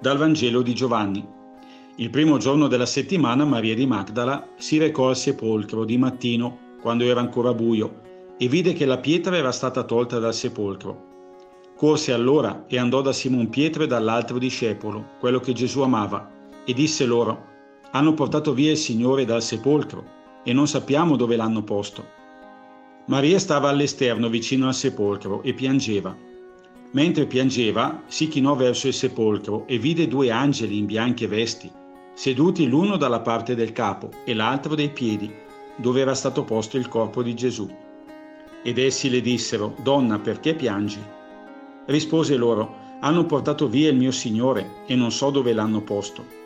Dal Vangelo di Giovanni. Il primo giorno della settimana Maria di Magdala si recò al sepolcro di mattino, quando era ancora buio, e vide che la pietra era stata tolta dal sepolcro. Corse allora e andò da Simon Pietro e dall'altro discepolo, quello che Gesù amava, e disse loro, hanno portato via il Signore dal sepolcro e non sappiamo dove l'hanno posto. Maria stava all'esterno vicino al sepolcro e piangeva. Mentre piangeva, si chinò verso il sepolcro e vide due angeli in bianche vesti, seduti l'uno dalla parte del capo e l'altro dei piedi, dove era stato posto il corpo di Gesù. Ed essi le dissero, Donna, perché piangi? Rispose loro, hanno portato via il mio Signore e non so dove l'hanno posto.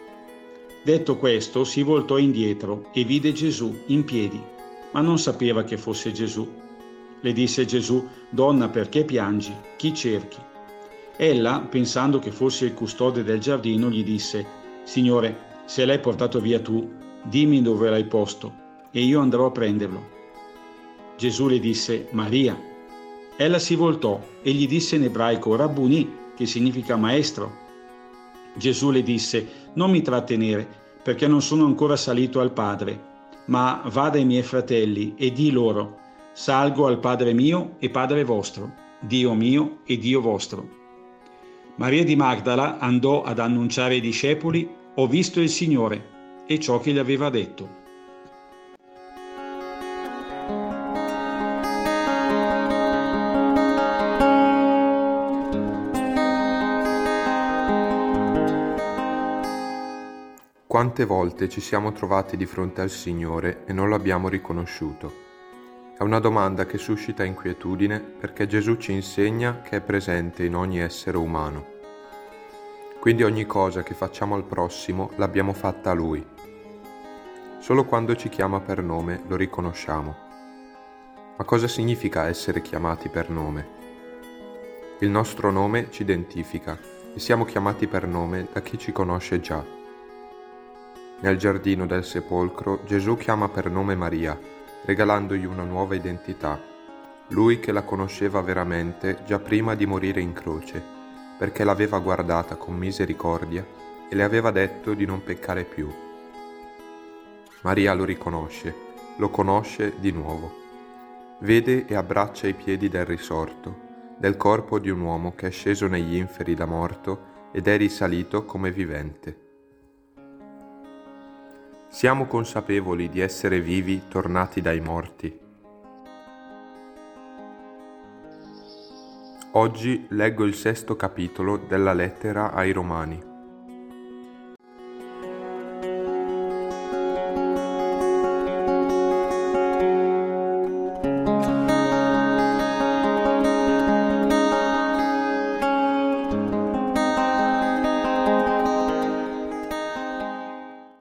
Detto questo, si voltò indietro e vide Gesù in piedi, ma non sapeva che fosse Gesù. Le disse Gesù, Donna, perché piangi? Chi cerchi? Ella, pensando che fosse il custode del giardino, gli disse, Signore, se l'hai portato via tu, dimmi dove l'hai posto, e io andrò a prenderlo. Gesù le disse, Maria. Ella si voltò e gli disse in ebraico, Rabbuni, che significa maestro. Gesù le disse, non mi trattenere, perché non sono ancora salito al Padre, ma vada ai miei fratelli e di loro, salgo al Padre mio e Padre vostro, Dio mio e Dio vostro. Maria di Magdala andò ad annunciare ai discepoli, ho visto il Signore, e ciò che gli aveva detto. Quante volte ci siamo trovati di fronte al Signore e non lo abbiamo riconosciuto? È una domanda che suscita inquietudine perché Gesù ci insegna che è presente in ogni essere umano. Quindi ogni cosa che facciamo al prossimo l'abbiamo fatta a Lui. Solo quando ci chiama per nome lo riconosciamo. Ma cosa significa essere chiamati per nome? Il nostro nome ci identifica e siamo chiamati per nome da chi ci conosce già. Nel giardino del sepolcro Gesù chiama per nome Maria, regalandogli una nuova identità, lui che la conosceva veramente già prima di morire in croce, perché l'aveva guardata con misericordia e le aveva detto di non peccare più. Maria lo riconosce, lo conosce di nuovo. Vede e abbraccia i piedi del risorto, del corpo di un uomo che è sceso negli inferi da morto ed è risalito come vivente. Siamo consapevoli di essere vivi tornati dai morti. Oggi leggo il sesto capitolo della lettera ai Romani.